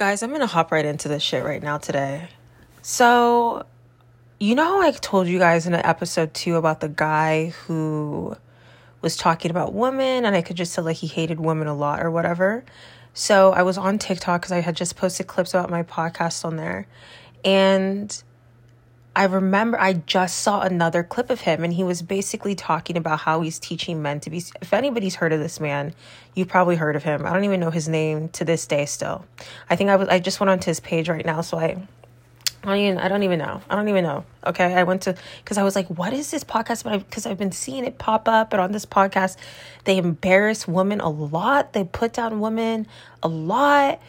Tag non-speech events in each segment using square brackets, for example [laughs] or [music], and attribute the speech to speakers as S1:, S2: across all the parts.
S1: Guys, I'm gonna hop right into this shit right now today. So, you know how I told you guys in an episode two about the guy who was talking about women and I could just tell like he hated women a lot or whatever? So, I was on TikTok because I had just posted clips about my podcast on there. And I remember I just saw another clip of him and he was basically talking about how he's teaching men to be if anybody's heard of this man, you probably heard of him. I don't even know his name to this day still. I think I was I just went onto his page right now so I I don't even I don't even know. I don't even know. Okay? I went to cuz I was like what is this podcast about cuz I've been seeing it pop up and on this podcast they embarrass women a lot. They put down women a lot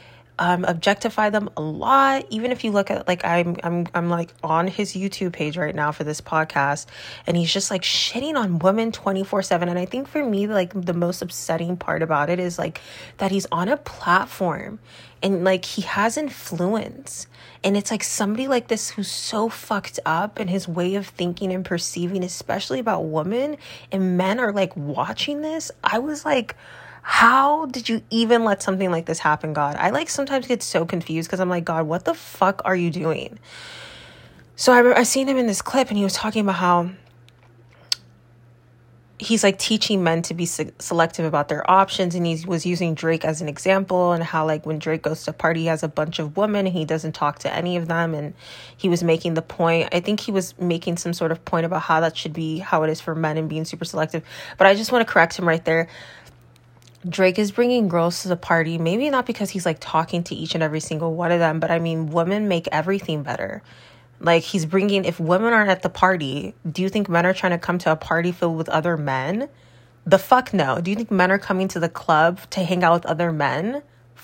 S1: um, objectify them a lot. Even if you look at like I'm I'm I'm like on his YouTube page right now for this podcast, and he's just like shitting on women twenty four seven. And I think for me, like the most upsetting part about it is like that he's on a platform and like he has influence. And it's like somebody like this who's so fucked up and his way of thinking and perceiving, especially about women, and men are like watching this. I was like, how did you even let something like this happen, God? I like sometimes get so confused because I'm like, God, what the fuck are you doing? So I, I seen him in this clip and he was talking about how he's like teaching men to be se- selective about their options and he was using Drake as an example and how like when Drake goes to a party he has a bunch of women and he doesn't talk to any of them and he was making the point I think he was making some sort of point about how that should be how it is for men and being super selective but I just want to correct him right there Drake is bringing girls to the party, maybe not because he's like talking to each and every single one of them, but I mean, women make everything better. Like, he's bringing, if women aren't at the party, do you think men are trying to come to a party filled with other men? The fuck no. Do you think men are coming to the club to hang out with other men?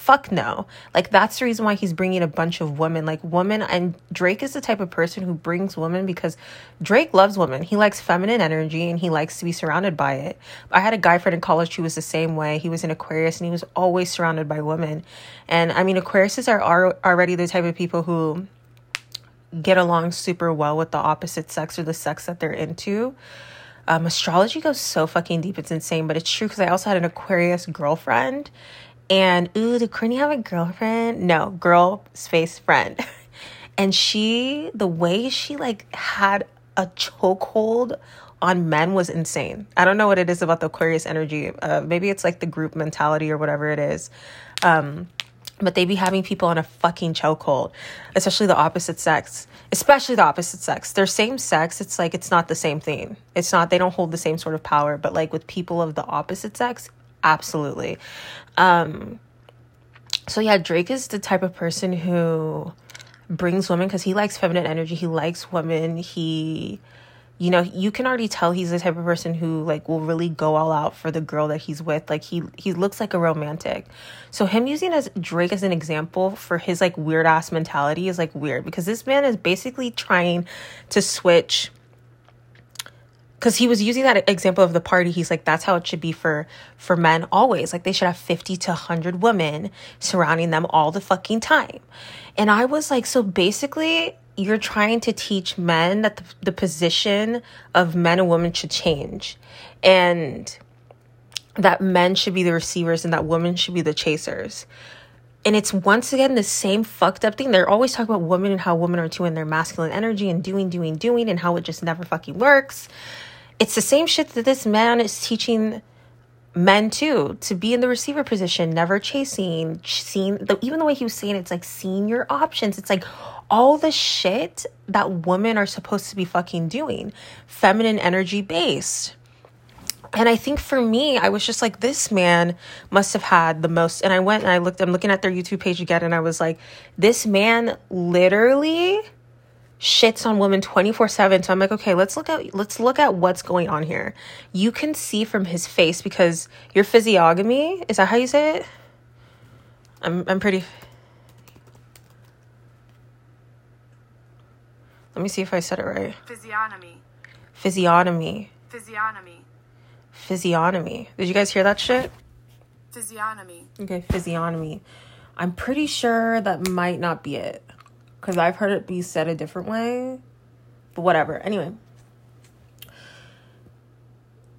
S1: Fuck no. Like that's the reason why he's bringing a bunch of women. Like women and Drake is the type of person who brings women because Drake loves women. He likes feminine energy and he likes to be surrounded by it. I had a guy friend in college who was the same way. He was an Aquarius and he was always surrounded by women. And I mean Aquariuses are, are already the type of people who get along super well with the opposite sex or the sex that they're into. Um, astrology goes so fucking deep, it's insane, but it's true because I also had an Aquarius girlfriend and ooh, did Courtney have a girlfriend? No, girl space friend. [laughs] and she, the way she like had a chokehold on men was insane. I don't know what it is about the Aquarius energy. Uh, maybe it's like the group mentality or whatever it is. Um, but they be having people on a fucking chokehold, especially the opposite sex. Especially the opposite sex. They're same sex. It's like it's not the same thing. It's not. They don't hold the same sort of power. But like with people of the opposite sex, absolutely. Um, so yeah, Drake is the type of person who brings women because he likes feminine energy. He likes women. He, you know, you can already tell he's the type of person who like will really go all out for the girl that he's with. Like he he looks like a romantic. So him using as Drake as an example for his like weird ass mentality is like weird because this man is basically trying to switch because he was using that example of the party. He's like that's how it should be for for men always. Like they should have 50 to 100 women surrounding them all the fucking time. And i was like so basically you're trying to teach men that the, the position of men and women should change and that men should be the receivers and that women should be the chasers. And it's once again the same fucked up thing. They're always talking about women and how women are too in their masculine energy and doing, doing, doing, and how it just never fucking works it's the same shit that this man is teaching men too to be in the receiver position, never chasing, seeing even the way he was saying it, it's like seeing your options. It's like all the shit that women are supposed to be fucking doing, feminine energy based. And I think for me, I was just like, this man must have had the most. And I went and I looked, I'm looking at their YouTube page again, and I was like, this man literally shits on women 24/7 so I'm like okay let's look at let's look at what's going on here. You can see from his face because your physiognomy is that how you say it? I'm I'm pretty Let me see if I said it right.
S2: Physiognomy.
S1: Physiognomy.
S2: Physiognomy.
S1: Physiognomy. Did you guys hear that shit?
S2: Physiognomy.
S1: Okay physiognomy. I'm pretty sure that might not be it because I've heard it be said a different way. But whatever. Anyway,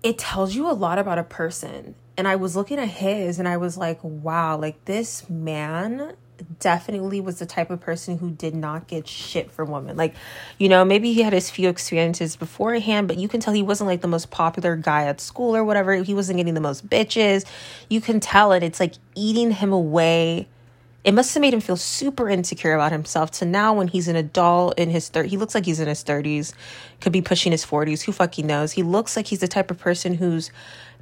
S1: it tells you a lot about a person. And I was looking at his and I was like, wow, like this man definitely was the type of person who did not get shit from women. Like, you know, maybe he had his few experiences beforehand, but you can tell he wasn't like the most popular guy at school or whatever. He wasn't getting the most bitches. You can tell it. It's like eating him away. It must have made him feel super insecure about himself. To now, when he's an adult in his 30s, he looks like he's in his 30s, could be pushing his 40s. Who fucking knows? He looks like he's the type of person who's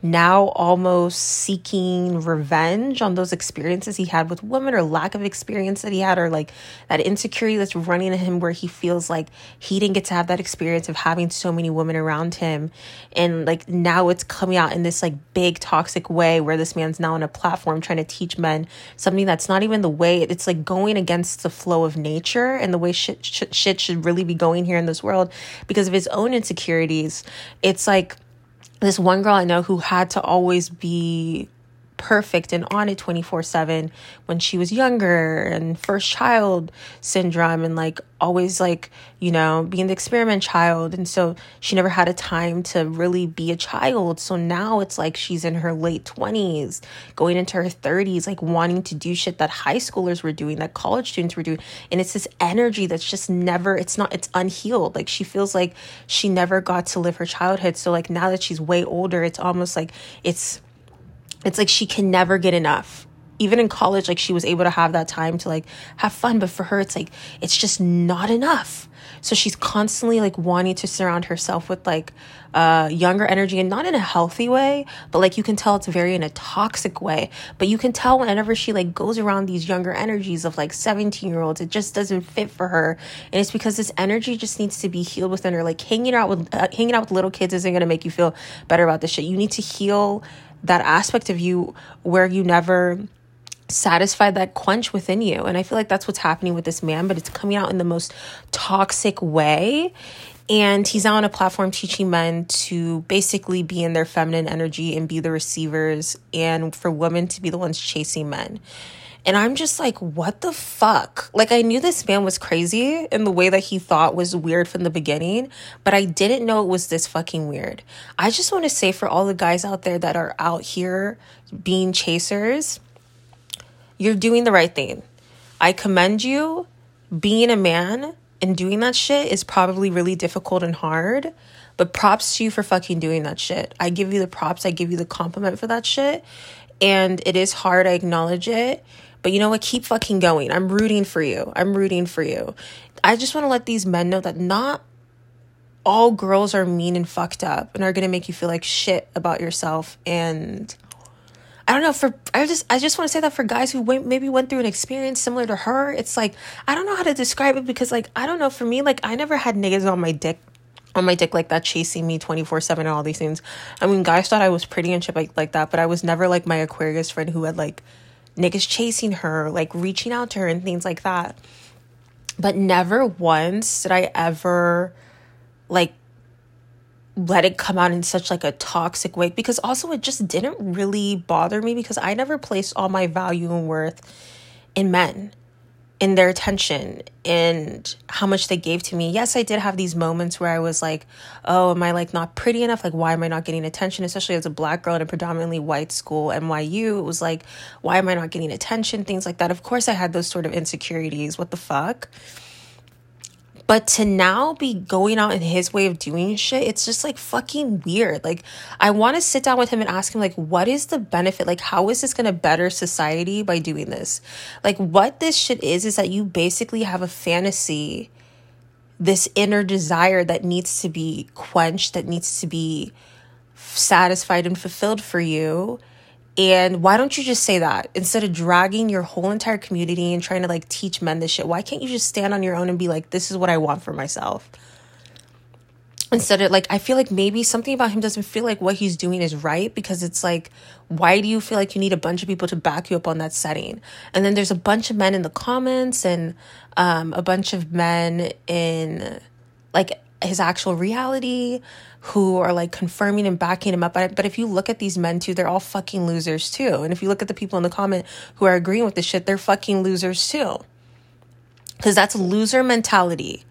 S1: now almost seeking revenge on those experiences he had with women or lack of experience that he had or like that insecurity that's running in him where he feels like he didn't get to have that experience of having so many women around him. And like now it's coming out in this like big toxic way where this man's now on a platform trying to teach men something that's not even the way. It's like going against the flow of nature and the way shit, shit, shit should really be going here in this world because of his own insecurities. It's like this one girl I know who had to always be perfect and on it 24 7 when she was younger and first child syndrome and like always like you know being the experiment child. And so she never had a time to really be a child. So now it's like she's in her late 20s going into her 30s like wanting to do shit that high schoolers were doing that college students were doing. And it's this energy that's just never it's not it's unhealed. Like she feels like she never got to live her childhood. So like now that she's way older it's almost like it's it's like she can never get enough. Even in college like she was able to have that time to like have fun but for her it's like it's just not enough. So she's constantly like wanting to surround herself with like uh younger energy and not in a healthy way but like you can tell it's very in a toxic way. But you can tell whenever she like goes around these younger energies of like 17 year olds it just doesn't fit for her. And it's because this energy just needs to be healed within her. Like hanging out with uh, hanging out with little kids isn't going to make you feel better about this shit. You need to heal that aspect of you where you never satisfied that quench within you. And I feel like that's what's happening with this man, but it's coming out in the most toxic way. And he's now on a platform teaching men to basically be in their feminine energy and be the receivers, and for women to be the ones chasing men. And I'm just like, what the fuck? Like, I knew this man was crazy in the way that he thought was weird from the beginning, but I didn't know it was this fucking weird. I just want to say for all the guys out there that are out here being chasers, you're doing the right thing. I commend you. Being a man and doing that shit is probably really difficult and hard, but props to you for fucking doing that shit. I give you the props, I give you the compliment for that shit. And it is hard, I acknowledge it. But you know what? Keep fucking going. I'm rooting for you. I'm rooting for you. I just want to let these men know that not all girls are mean and fucked up and are going to make you feel like shit about yourself and I don't know for I just I just want to say that for guys who went maybe went through an experience similar to her, it's like I don't know how to describe it because like I don't know for me like I never had niggas on my dick on my dick like that chasing me 24/7 and all these things. I mean, guys thought I was pretty and shit like, like that, but I was never like my Aquarius friend who had like niggas chasing her, like reaching out to her and things like that. But never once did I ever like let it come out in such like a toxic way because also it just didn't really bother me because I never placed all my value and worth in men in their attention and how much they gave to me. Yes, I did have these moments where I was like, oh, am I like not pretty enough? Like, why am I not getting attention? Especially as a black girl in a predominantly white school, NYU, it was like, why am I not getting attention? Things like that. Of course, I had those sort of insecurities. What the fuck? But to now be going out in his way of doing shit, it's just like fucking weird. Like, I want to sit down with him and ask him, like, what is the benefit? Like, how is this going to better society by doing this? Like, what this shit is, is that you basically have a fantasy, this inner desire that needs to be quenched, that needs to be satisfied and fulfilled for you and why don't you just say that instead of dragging your whole entire community and trying to like teach men this shit? Why can't you just stand on your own and be like, this is what I want for myself? Instead of like, I feel like maybe something about him doesn't feel like what he's doing is right because it's like, why do you feel like you need a bunch of people to back you up on that setting? And then there's a bunch of men in the comments and um, a bunch of men in like his actual reality who are like confirming and backing him up. But, if you look at these men too, they're all fucking losers too. And if you look at the people in the comment who are agreeing with this shit, they're fucking losers too. Because that's loser mentality.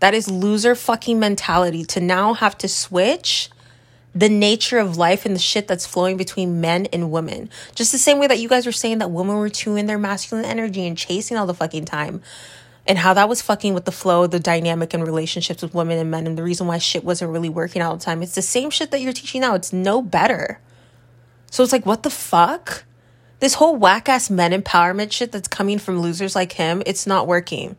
S1: That is loser fucking mentality to now have to switch the nature of life and the shit that's flowing between men and women. Just the same way that you guys were saying that women were too in their masculine energy and chasing all the fucking time. And how that was fucking with the flow, the dynamic in relationships with women and men, and the reason why shit wasn't really working all the time. It's the same shit that you're teaching now. It's no better. So it's like, what the fuck? This whole whack ass men empowerment shit that's coming from losers like him, it's not working.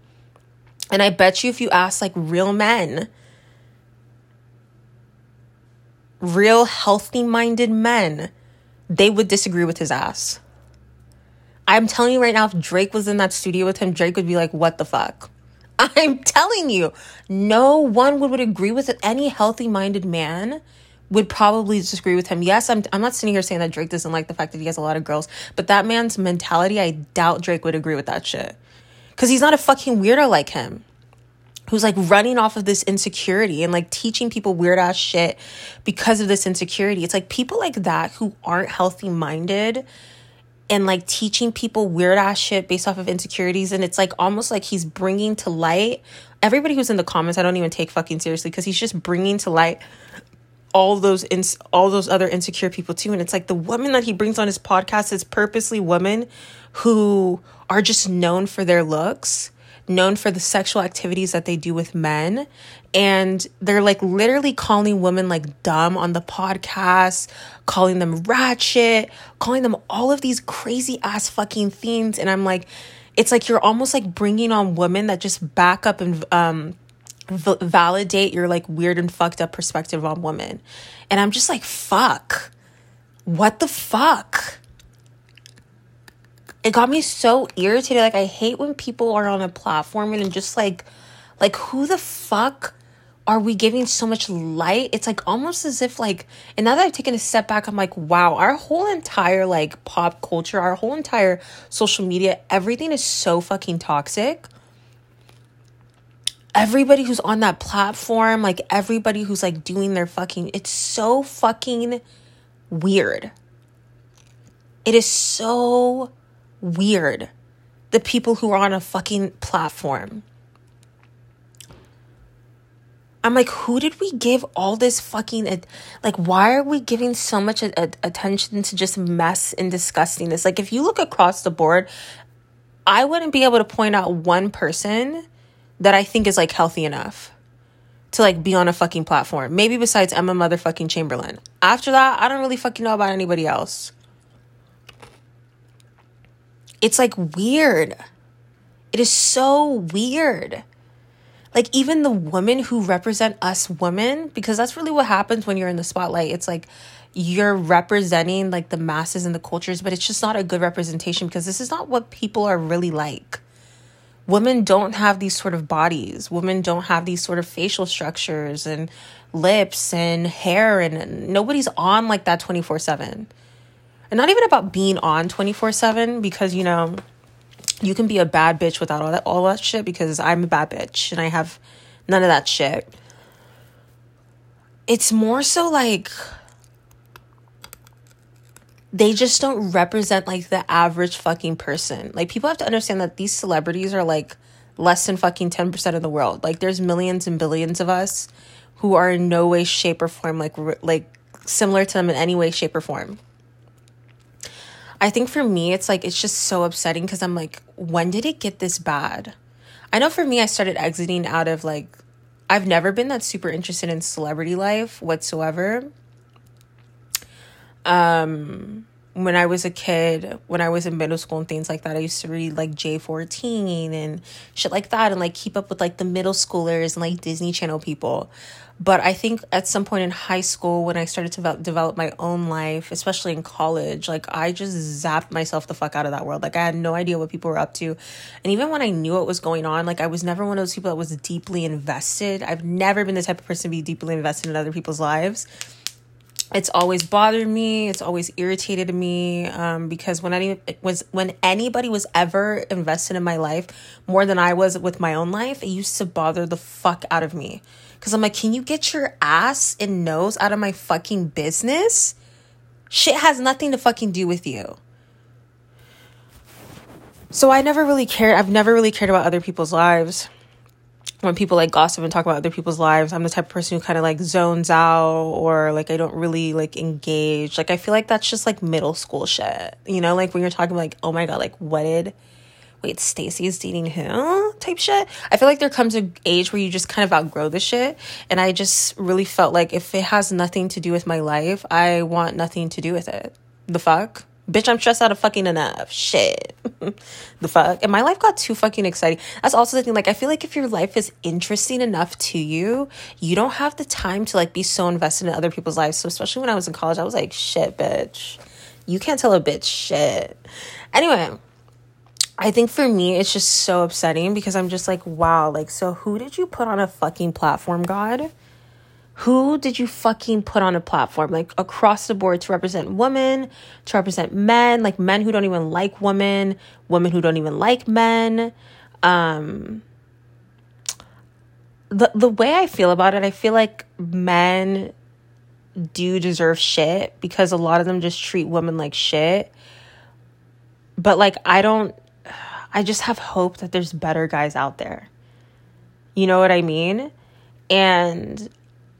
S1: And I bet you if you ask like real men, real healthy minded men, they would disagree with his ass. I'm telling you right now, if Drake was in that studio with him, Drake would be like, what the fuck? [laughs] I'm telling you, no one would, would agree with it. Any healthy minded man would probably disagree with him. Yes, I'm I'm not sitting here saying that Drake doesn't like the fact that he has a lot of girls, but that man's mentality, I doubt Drake would agree with that shit. Cuz he's not a fucking weirdo like him. Who's like running off of this insecurity and like teaching people weird ass shit because of this insecurity. It's like people like that who aren't healthy minded and like teaching people weird ass shit based off of insecurities and it's like almost like he's bringing to light everybody who's in the comments I don't even take fucking seriously cuz he's just bringing to light all those ins- all those other insecure people too and it's like the woman that he brings on his podcast is purposely women who are just known for their looks known for the sexual activities that they do with men and they're like literally calling women like dumb on the podcast calling them ratchet calling them all of these crazy ass fucking things and i'm like it's like you're almost like bringing on women that just back up and um v- validate your like weird and fucked up perspective on women. And I'm just like, fuck. What the fuck? It got me so irritated. Like I hate when people are on a platform and just like like who the fuck are we giving so much light? It's like almost as if like and now that I've taken a step back, I'm like, wow, our whole entire like pop culture, our whole entire social media, everything is so fucking toxic everybody who's on that platform, like everybody who's like doing their fucking, it's so fucking weird. It is so weird. The people who are on a fucking platform. I'm like, who did we give all this fucking like? Why are we giving so much a- a- attention to just mess and disgustingness? Like, if you look across the board, I wouldn't be able to point out one person that I think is like healthy enough to like be on a fucking platform. Maybe besides Emma motherfucking Chamberlain. After that, I don't really fucking know about anybody else. It's like weird. It is so weird. Like even the women who represent us women, because that's really what happens when you're in the spotlight. It's like you're representing like the masses and the cultures, but it's just not a good representation because this is not what people are really like women don't have these sort of bodies. Women don't have these sort of facial structures and lips and hair, and nobody's on like that 24 7. And not even about being on 24 7 because, you know, you can be a bad bitch without all that all that shit because I'm a bad bitch and I have none of that shit. It's more so like they just don't represent like the average fucking person. Like people have to understand that these celebrities are like less than fucking 10% of the world. Like there's millions and billions of us who are in no way shape or form like like similar to them in any way shape or form. I think for me it's like it's just so upsetting cuz I'm like when did it get this bad? I know for me I started exiting out of like I've never been that super interested in celebrity life whatsoever um when I was a kid, when I was in middle school and things like that, I used to read like J14 and shit like that and like keep up with like the middle schoolers and like Disney Channel people. But I think at some point in high school, when I started to develop my own life, especially in college, like I just zapped myself the fuck out of that world. Like I had no idea what people were up to. And even when I knew what was going on, like I was never one of those people that was deeply invested. I've never been the type of person to be deeply invested in other people's lives it's always bothered me it's always irritated me um, because when any was when anybody was ever invested in my life more than i was with my own life it used to bother the fuck out of me. Because i'm like can you get your ass and nose out of my fucking business? Shit has nothing to fucking do with you. So i never really cared i've never really cared about other people's lives when people like gossip and talk about other people's lives, I'm the type of person who kind of like zones out or like I don't really like engage. Like I feel like that's just like middle school shit. You know, like when you're talking like, oh my god, like what did wait, Stacy is dating who? Type shit. I feel like there comes an age where you just kind of outgrow the shit. And I just really felt like if it has nothing to do with my life, I want nothing to do with it. The fuck? Bitch, I'm stressed out of fucking enough. Shit. [laughs] the fuck? And my life got too fucking exciting. That's also the thing. Like, I feel like if your life is interesting enough to you, you don't have the time to like be so invested in other people's lives. So, especially when I was in college, I was like, shit, bitch. You can't tell a bitch shit. Anyway, I think for me, it's just so upsetting because I'm just like, wow, like, so who did you put on a fucking platform, God? Who did you fucking put on a platform? Like across the board to represent women to represent men like men who don't even like women women who don't even like men. Um the the way i feel about it i feel like men do deserve shit because a lot of them just treat women like shit. But like i don't i just have hope that there's better guys out there. You know what i mean? And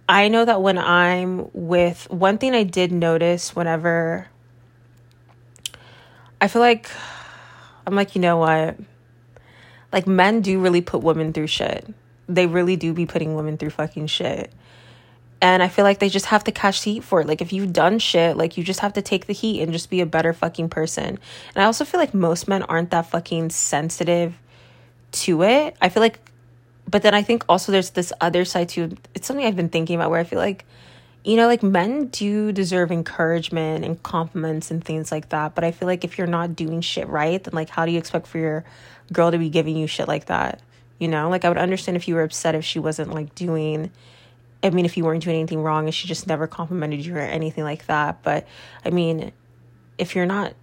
S1: I know that when I'm with one thing I did notice whenever I feel like I'm like, you know what? Like men do really put women through shit. They really do be putting women through fucking shit. And I feel like they just have to catch the heat for it. Like if you've done shit, like you just have to take the heat and just be a better fucking person. And I also feel like most men aren't that fucking sensitive to it. I feel like but then I think also there's this other side too. It's something I've been thinking about where I feel like, you know, like men do deserve encouragement and compliments and things like that. But I feel like if you're not doing shit right, then like, how do you expect for your girl to be giving you shit like that? You know, like I would understand if you were upset if she wasn't like doing, I mean, if you weren't doing anything wrong and she just never complimented you or anything like that. But I mean, if you're not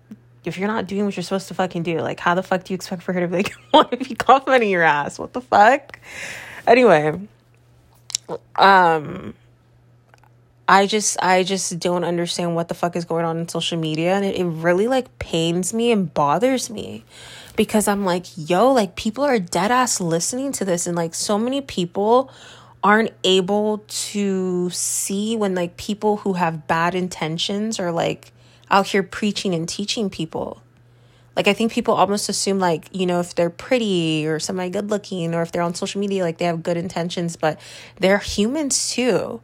S1: if you're not doing what you're supposed to fucking do, like how the fuck do you expect for her to be like want to be complimenting your ass? What the fuck? Anyway, um I just I just don't understand what the fuck is going on in social media and it, it really like pains me and bothers me because I'm like, yo, like people are dead ass listening to this and like so many people aren't able to see when like people who have bad intentions are like out here preaching and teaching people. Like I think people almost assume like, you know, if they're pretty or somebody good looking or if they're on social media like they have good intentions, but they're humans too.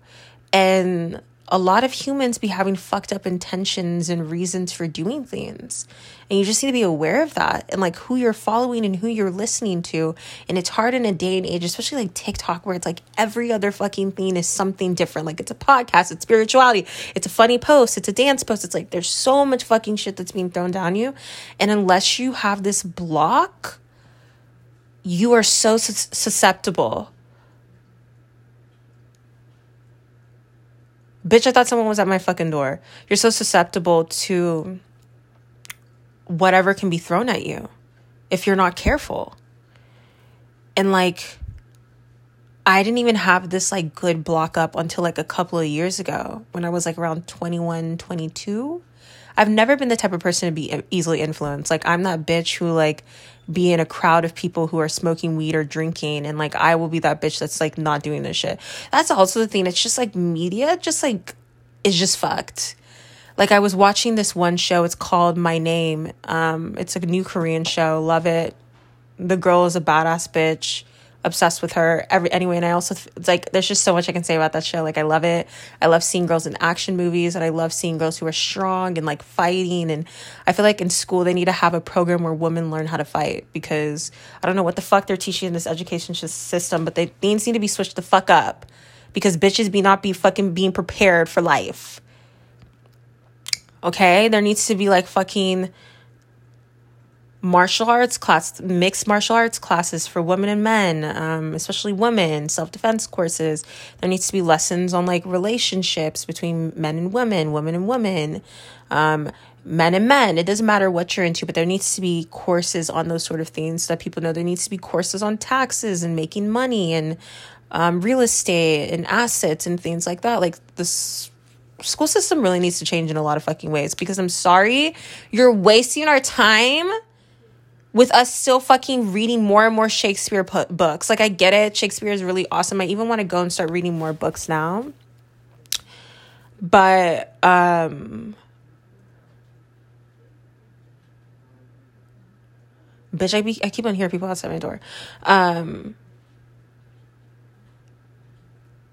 S1: And a lot of humans be having fucked up intentions and reasons for doing things. And you just need to be aware of that and like who you're following and who you're listening to. And it's hard in a day and age, especially like TikTok, where it's like every other fucking thing is something different. Like it's a podcast, it's spirituality, it's a funny post, it's a dance post. It's like there's so much fucking shit that's being thrown down you. And unless you have this block, you are so susceptible Bitch, I thought someone was at my fucking door. You're so susceptible to whatever can be thrown at you if you're not careful. And like, I didn't even have this like good block up until like a couple of years ago when I was like around 21, 22. I've never been the type of person to be easily influenced. Like, I'm that bitch who like be in a crowd of people who are smoking weed or drinking and like I will be that bitch that's like not doing this shit. That's also the thing. It's just like media just like is just fucked. Like I was watching this one show, it's called My Name. Um it's a new Korean show. Love it. The girl is a badass bitch obsessed with her every anyway and i also like there's just so much i can say about that show. Like i love it. I love seeing girls in action movies and i love seeing girls who are strong and like fighting and i feel like in school they need to have a program where women learn how to fight because i don't know what the fuck they're teaching in this education system but they things need to be switched the fuck up because bitches be not be fucking being prepared for life. Okay? There needs to be like fucking martial arts class, mixed martial arts classes for women and men, um, especially women, self defense courses. There needs to be lessons on like relationships between men and women, women and women, um, men and men. It doesn't matter what you're into, but there needs to be courses on those sort of things so that people know there needs to be courses on taxes and making money and um, real estate and assets and things like that. Like this school system really needs to change in a lot of fucking ways because I'm sorry, you're wasting our time with us still fucking reading more and more Shakespeare pu- books. Like I get it, Shakespeare is really awesome. I even want to go and start reading more books now. But um bitch, I be I keep on hearing people outside my door. Um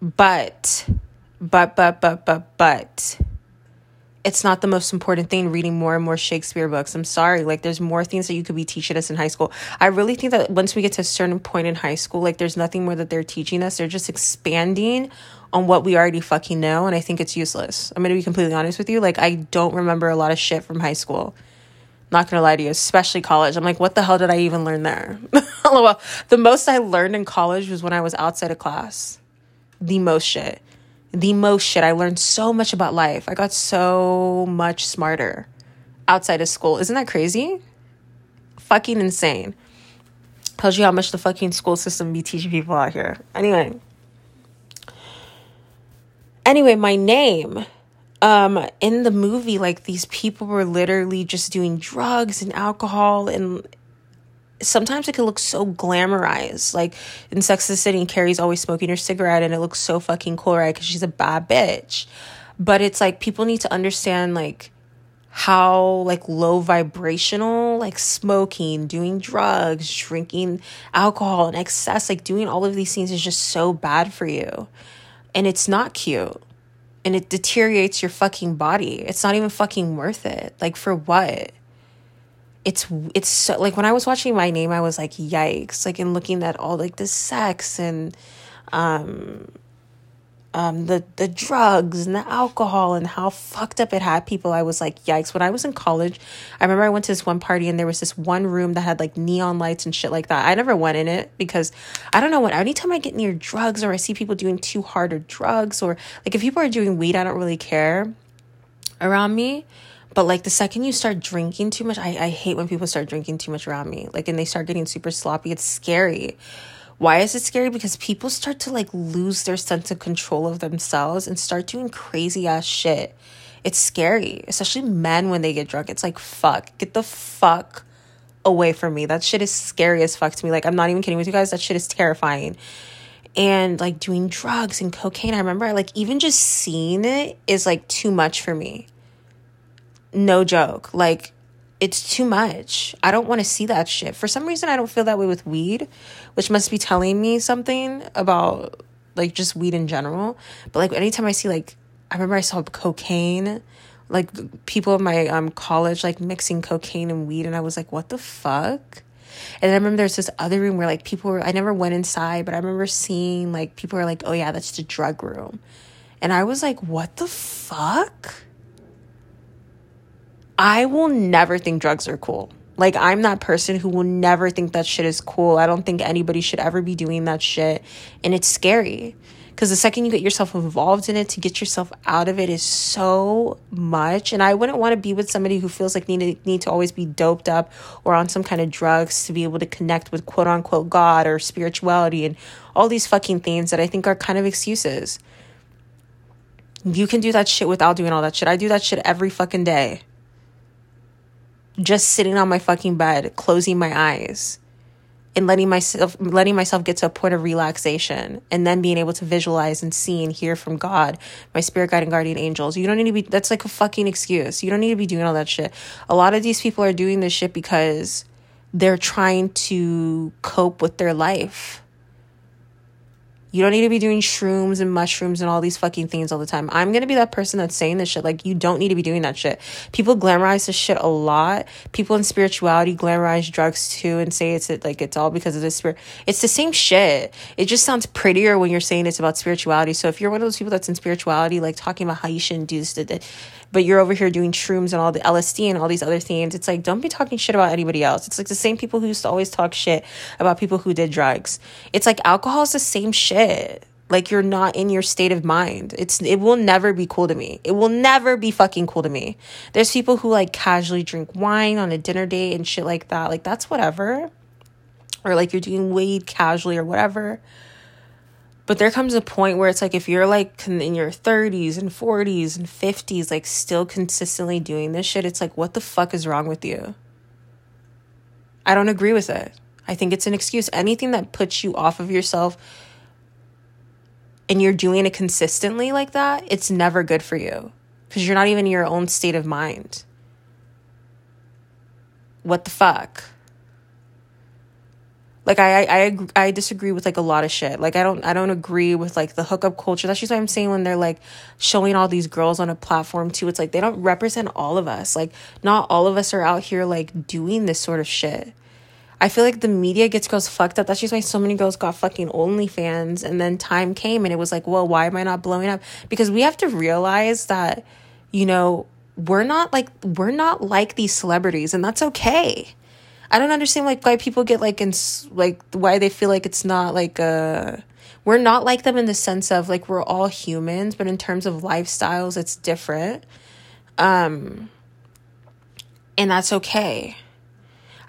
S1: but but but but but but it's not the most important thing reading more and more Shakespeare books. I'm sorry. Like there's more things that you could be teaching us in high school. I really think that once we get to a certain point in high school, like there's nothing more that they're teaching us. They're just expanding on what we already fucking know and I think it's useless. I'm going to be completely honest with you. Like I don't remember a lot of shit from high school. Not going to lie to you, especially college. I'm like, what the hell did I even learn there? [laughs] well, the most I learned in college was when I was outside of class. The most shit the most shit. I learned so much about life. I got so much smarter outside of school. Isn't that crazy? Fucking insane. Tells you how much the fucking school system be teaching people out here. Anyway. Anyway, my name. Um, in the movie, like these people were literally just doing drugs and alcohol and sometimes it can look so glamorized. Like in Sex and the City, Carrie's always smoking her cigarette and it looks so fucking cool, right? Because she's a bad bitch. But it's like people need to understand like how like low vibrational like smoking doing drugs drinking alcohol and excess like doing all of these things is just so bad for you and it's not cute and it deteriorates your fucking body it's not even fucking worth it like for what it's it's so like when I was watching My Name, I was like, yikes! Like in looking at all like the sex and um um the the drugs and the alcohol and how fucked up it had people. I was like, yikes! When I was in college, I remember I went to this one party and there was this one room that had like neon lights and shit like that. I never went in it because I don't know what. Anytime I get near drugs or I see people doing too hard or drugs or like if people are doing weed, I don't really care around me but like the second you start drinking too much, I, I hate when people start drinking too much around me. Like and they start getting super sloppy. It's scary. Why is it scary? Because people start to like lose their sense of control of themselves and start doing crazy ass shit. It's scary, especially men when they get drunk. It's like, fuck, get the fuck away from me. That shit is scary as fuck to me. Like, I'm not even kidding with you guys. That shit is terrifying. And like doing drugs and cocaine, I remember like even just seeing it is like too much for me no joke. Like, it's too much. I don't want to see that shit. For some reason, I don't feel that way with weed, which must be telling me something about like just weed in general. But like anytime I see like, I remember I saw cocaine, like people in my um college like mixing cocaine and weed, and I was like, what the fuck? And I remember there's this other room where like people were. I never went inside, but I remember seeing like people were like, oh yeah, that's the drug room, and I was like, what the fuck? I will never think drugs are cool. Like, I'm that person who will never think that shit is cool. I don't think anybody should ever be doing that shit. And it's scary because the second you get yourself involved in it to get yourself out of it is so much and i wouldn't want to be with somebody who feels like need to, need to always be doped up or on some kind of drugs to be able to connect with quote unquote god or spirituality and all these fucking things that i think are kind of excuses you can do that shit without doing all that shit i do that shit every fucking day just sitting on my fucking bed, closing my eyes and letting myself letting myself get to a point of relaxation and then being able to visualize and see and hear from God, my spirit guide and guardian angels. You don't need to be that's like a fucking excuse. You don't need to be doing all that shit. A lot of these people are doing this shit because they're trying to cope with their life. You don't need to be doing shrooms and mushrooms and all these fucking things all the time. I'm gonna be that person that's saying this shit. Like, you don't need to be doing that shit. People glamorize this shit a lot. People in spirituality glamorize drugs too and say it's like it's all because of the spirit. It's the same shit. It just sounds prettier when you're saying it's about spirituality. So if you're one of those people that's in spirituality, like talking about how you shouldn't do this, but you're over here doing shrooms and all the LSD and all these other things. It's like, don't be talking shit about anybody else. It's like the same people who used to always talk shit about people who did drugs. It's like alcohol is the same shit like you're not in your state of mind it's it will never be cool to me it will never be fucking cool to me there's people who like casually drink wine on a dinner date and shit like that like that's whatever or like you're doing weed casually or whatever but there comes a point where it's like if you're like in your 30s and 40s and 50s, like still consistently doing this shit, it's like, what the fuck is wrong with you? I don't agree with it. I think it's an excuse. Anything that puts you off of yourself and you're doing it consistently like that, it's never good for you because you're not even in your own state of mind. What the fuck? Like I, I I disagree with like a lot of shit. Like I don't I don't agree with like the hookup culture. That's just what I'm saying when they're like showing all these girls on a platform too. It's like they don't represent all of us. Like not all of us are out here like doing this sort of shit. I feel like the media gets girls fucked up. That's just why so many girls got fucking OnlyFans. And then time came and it was like, well, why am I not blowing up? Because we have to realize that, you know, we're not like we're not like these celebrities, and that's okay. I don't understand like why people get like in like why they feel like it's not like uh we're not like them in the sense of like we're all humans, but in terms of lifestyles it's different. Um and that's okay.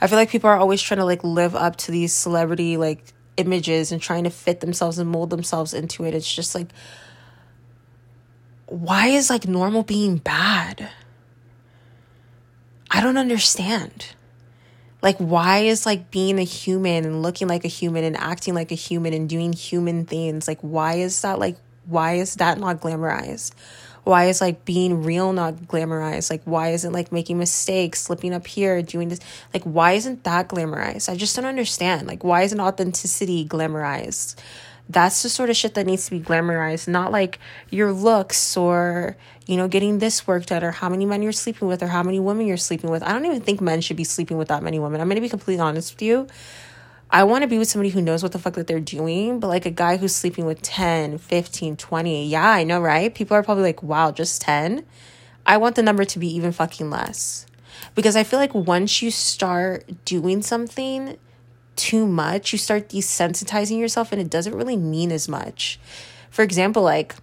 S1: I feel like people are always trying to like live up to these celebrity like images and trying to fit themselves and mold themselves into it. It's just like why is like normal being bad? I don't understand. Like, why is like being a human and looking like a human and acting like a human and doing human things? Like, why is that like, why is that not glamorized? Why is like being real not glamorized? Like, why isn't like making mistakes, slipping up here, doing this? Like, why isn't that glamorized? I just don't understand. Like, why isn't authenticity glamorized? That's the sort of shit that needs to be glamorized, not like your looks or, you know, getting this work done or how many men you're sleeping with or how many women you're sleeping with. I don't even think men should be sleeping with that many women. I'm going to be completely honest with you. I want to be with somebody who knows what the fuck that they're doing, but like a guy who's sleeping with 10, 15, 20. Yeah, I know, right? People are probably like, wow, just 10. I want the number to be even fucking less. Because I feel like once you start doing something, too much, you start desensitizing yourself and it doesn't really mean as much. For example, like,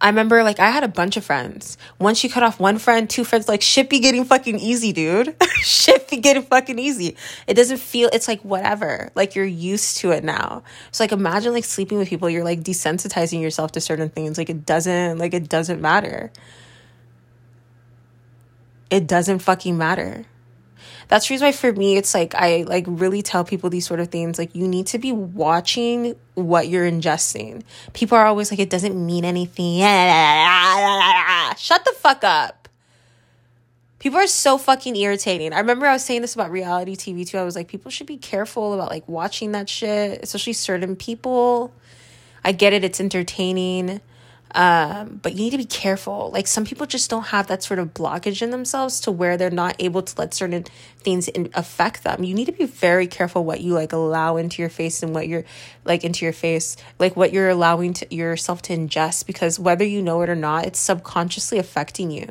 S1: I remember like I had a bunch of friends. Once you cut off one friend, two friends, like shit be getting fucking easy, dude. [laughs] shit be getting fucking easy. It doesn't feel it's like whatever. Like you're used to it now. So like imagine like sleeping with people, you're like desensitizing yourself to certain things. Like it doesn't like it doesn't matter. It doesn't fucking matter that's the reason why for me it's like I like really tell people these sort of things like you need to be watching what you're ingesting. People are always like it doesn't mean anything. [laughs] Shut the fuck up. People are so fucking irritating. I remember I was saying this about reality TV too. I was like people should be careful about like watching that shit, especially certain people. I get it, it's entertaining um, but you need to be careful. Like some people just don't have that sort of blockage in themselves to where they're not able to let certain things in, affect them. You need to be very careful what you like allow into your face and what you're like into your face, like what you're allowing to yourself to ingest because whether you know it or not, it's subconsciously affecting you.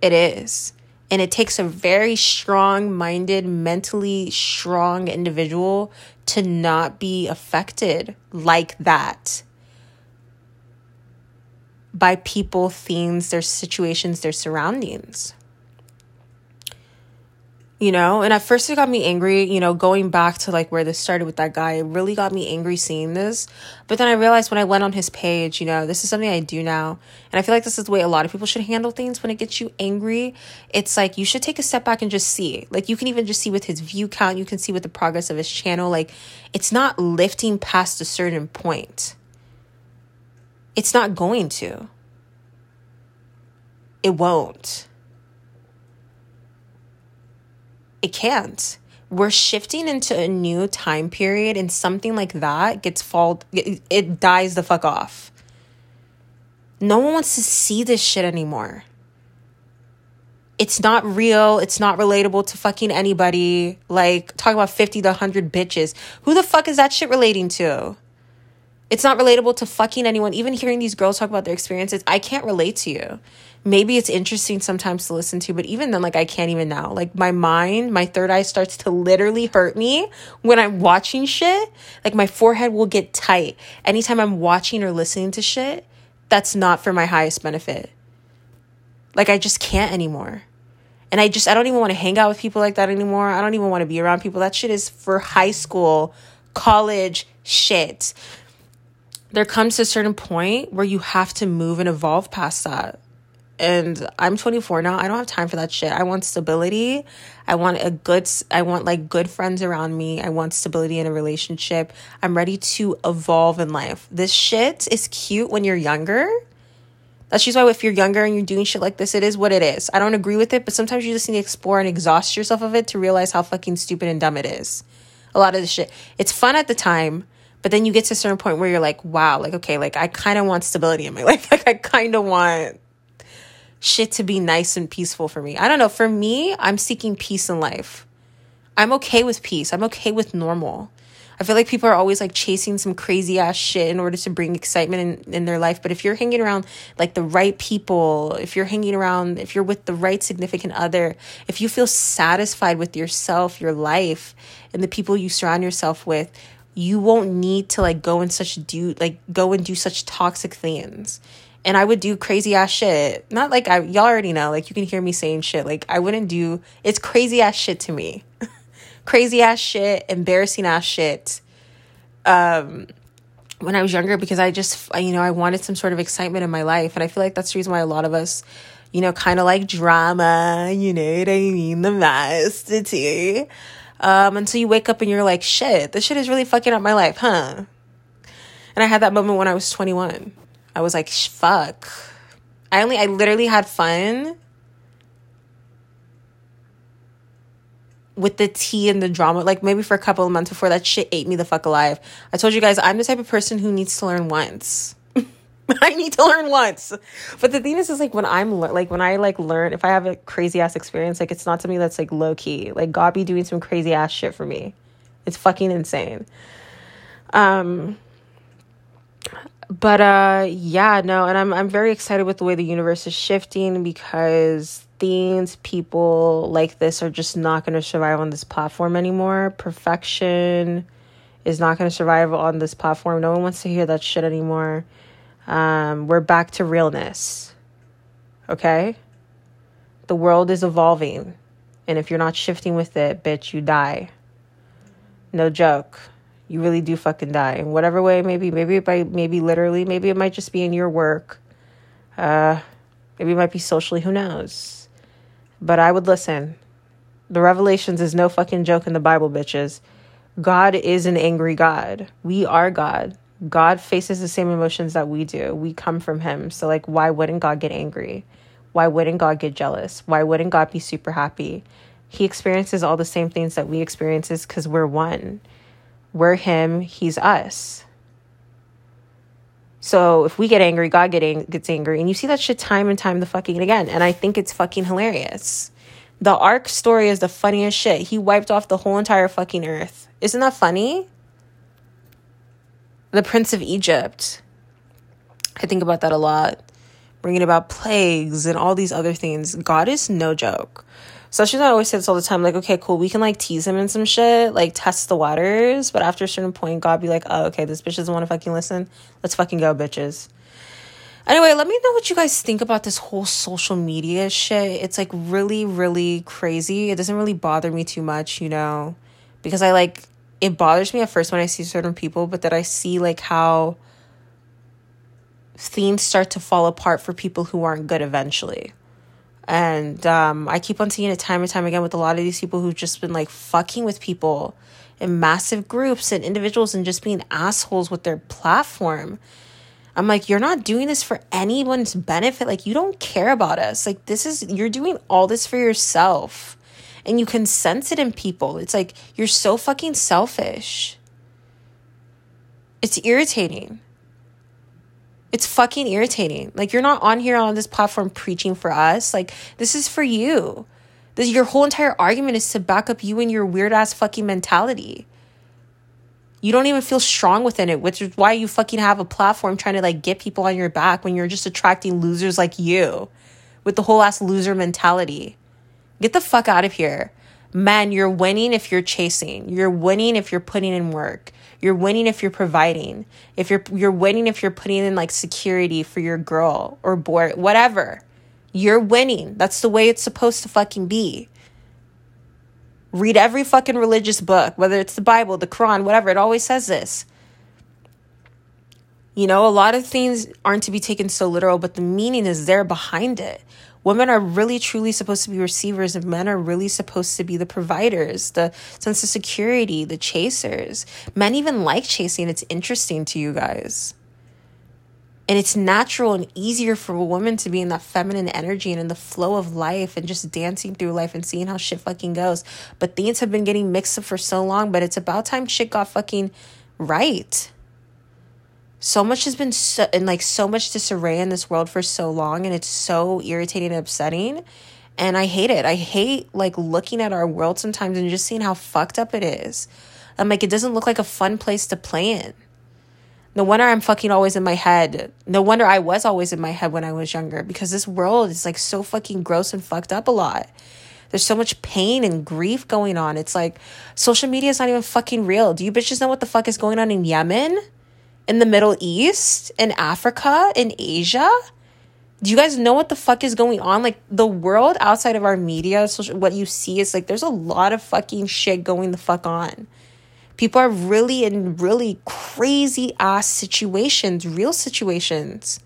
S1: It is. And it takes a very strong minded, mentally strong individual to not be affected like that by people, things, their situations, their surroundings. You know, and at first it got me angry, you know, going back to like where this started with that guy, it really got me angry seeing this. But then I realized when I went on his page, you know, this is something I do now. And I feel like this is the way a lot of people should handle things when it gets you angry. It's like you should take a step back and just see. Like you can even just see with his view count, you can see with the progress of his channel. Like it's not lifting past a certain point it's not going to. It won't. It can't. We're shifting into a new time period, and something like that gets fall. It, it dies the fuck off. No one wants to see this shit anymore. It's not real. It's not relatable to fucking anybody. Like, talking about 50 to 100 bitches. Who the fuck is that shit relating to? It's not relatable to fucking anyone. Even hearing these girls talk about their experiences, I can't relate to you. Maybe it's interesting sometimes to listen to, but even then, like, I can't even now. Like, my mind, my third eye starts to literally hurt me when I'm watching shit. Like, my forehead will get tight anytime I'm watching or listening to shit that's not for my highest benefit. Like, I just can't anymore. And I just, I don't even want to hang out with people like that anymore. I don't even want to be around people. That shit is for high school, college shit there comes a certain point where you have to move and evolve past that. and I'm 24 now. I don't have time for that shit. I want stability. I want a good I want like good friends around me. I want stability in a relationship. I'm ready to evolve in life. This shit is cute when you're younger. That's just why if you're younger and you're doing shit like this, it is what it is. I don't agree with it, but sometimes you just need to explore and exhaust yourself of it to realize how fucking stupid and dumb it is. A lot of the shit. It's fun at the time, but then you get to a certain point where you're like, wow, like okay, like I kind of want stability in my [laughs] life. Like I kind of want shit to be nice and peaceful for me. I don't know. For me, I'm seeking peace in life. I'm okay with peace. I'm okay with normal. I feel like people are always like chasing some crazy ass shit in order to bring excitement in, in their life. But if you're hanging around like the right people, if you're hanging around, if you're with the right significant other, if you feel satisfied with yourself, your life, and the people you surround yourself with, you won't need to like go and such do like go and do such toxic things and I would do crazy ass shit. Not like I y'all already know, like you can hear me saying shit. Like I wouldn't do it's crazy ass shit to me. [laughs] crazy ass shit, embarrassing ass shit. Um when I was younger because I just you know, I wanted some sort of excitement in my life and I feel like that's the reason why a lot of us you know, kind of like drama, you know what I mean, the tea. Um, until you wake up and you're like, shit, this shit is really fucking up my life, huh? And I had that moment when I was 21. I was like, fuck. I only, I literally had fun with the tea and the drama. Like maybe for a couple of months before that shit ate me the fuck alive. I told you guys, I'm the type of person who needs to learn once. [laughs] I need to learn once. But the thing is, is like when I'm like when I like learn, if I have a crazy ass experience, like it's not something that's like low key. Like God be doing some crazy ass shit for me. It's fucking insane. Um, but uh yeah no and i'm i'm very excited with the way the universe is shifting because things people like this are just not going to survive on this platform anymore perfection is not going to survive on this platform no one wants to hear that shit anymore um we're back to realness okay? The world is evolving and if you're not shifting with it bitch you die. No joke. You really do fucking die. In whatever way maybe maybe by maybe literally maybe it might just be in your work. Uh maybe it might be socially who knows? But i would listen. The revelations is no fucking joke in the bible bitches. God is an angry god. We are god god faces the same emotions that we do we come from him so like why wouldn't god get angry why wouldn't god get jealous why wouldn't god be super happy he experiences all the same things that we experiences because we're one we're him, he's us. So if we get angry, God get ang- gets angry. And you see that shit time and time the fucking again. And I think it's fucking hilarious. The ark story is the funniest shit. He wiped off the whole entire fucking earth. Isn't that funny? The Prince of Egypt. I think about that a lot. Bringing about plagues and all these other things. God is no joke. So she's not always say this all the time, like, okay, cool, we can like tease him and some shit, like test the waters, but after a certain point, God be like, oh, okay, this bitch doesn't want to fucking listen. Let's fucking go, bitches. Anyway, let me know what you guys think about this whole social media shit. It's like really, really crazy. It doesn't really bother me too much, you know, because I like it bothers me at first when I see certain people, but that I see like how things start to fall apart for people who aren't good eventually. And um, I keep on seeing it time and time again with a lot of these people who've just been like fucking with people in massive groups and individuals and just being assholes with their platform. I'm like, you're not doing this for anyone's benefit. Like, you don't care about us. Like, this is, you're doing all this for yourself. And you can sense it in people. It's like, you're so fucking selfish. It's irritating. It's fucking irritating. Like you're not on here on this platform preaching for us. Like this is for you. This your whole entire argument is to back up you and your weird ass fucking mentality. You don't even feel strong within it, which is why you fucking have a platform trying to like get people on your back when you're just attracting losers like you with the whole ass loser mentality. Get the fuck out of here. Man, you're winning if you're chasing. You're winning if you're putting in work. You're winning if you're providing. If you're you're winning if you're putting in like security for your girl or boy, whatever. You're winning. That's the way it's supposed to fucking be. Read every fucking religious book, whether it's the Bible, the Quran, whatever. It always says this. You know, a lot of things aren't to be taken so literal, but the meaning is there behind it. Women are really truly supposed to be receivers, and men are really supposed to be the providers, the sense of security, the chasers. Men even like chasing. It's interesting to you guys. And it's natural and easier for a woman to be in that feminine energy and in the flow of life and just dancing through life and seeing how shit fucking goes. But things have been getting mixed up for so long, but it's about time shit got fucking right so much has been so and like so much disarray in this world for so long and it's so irritating and upsetting and i hate it. I hate like looking at our world sometimes and just seeing how fucked up it is. I'm like it doesn't look like a fun place to play in. No wonder i'm fucking always in my head. No wonder i was always in my head when i was younger because this world is like so fucking gross and fucked up a lot. There's so much pain and grief going on. It's like social media is not even fucking real. Do you bitches know what the fuck is going on in yemen in the Middle East, in Africa, in Asia. Do you guys know what the fuck is going on? Like the world outside of our media, social, what you see is like there's a lot of fucking shit going the fuck on. People are really in really crazy ass situations, real situations.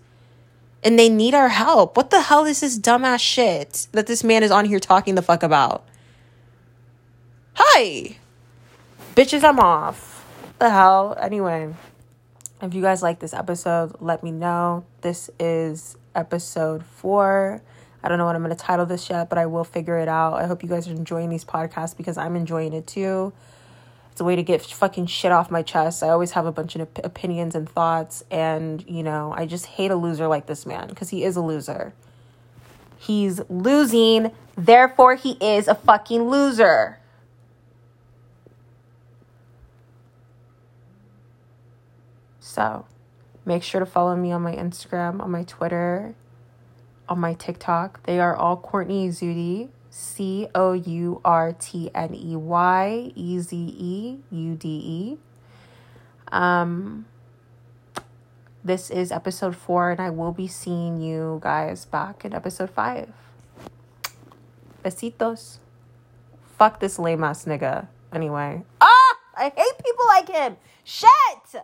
S1: And they need our help. What the hell is this dumbass shit that this man is on here talking the fuck about? Hi. Bitches, I'm off. The hell? Anyway. If you guys like this episode, let me know. This is episode four. I don't know what I'm going to title this yet, but I will figure it out. I hope you guys are enjoying these podcasts because I'm enjoying it too. It's a way to get fucking shit off my chest. I always have a bunch of op- opinions and thoughts, and you know, I just hate a loser like this man because he is a loser. He's losing, therefore, he is a fucking loser. So make sure to follow me on my Instagram, on my Twitter, on my TikTok. They are all Courtney Ezeude, C O U R T N E Y E Z E U D E. Um, this is episode four, and I will be seeing you guys back in episode five. Besitos. Fuck this lame ass nigga. Anyway. Ah! I hate people like him. Shit!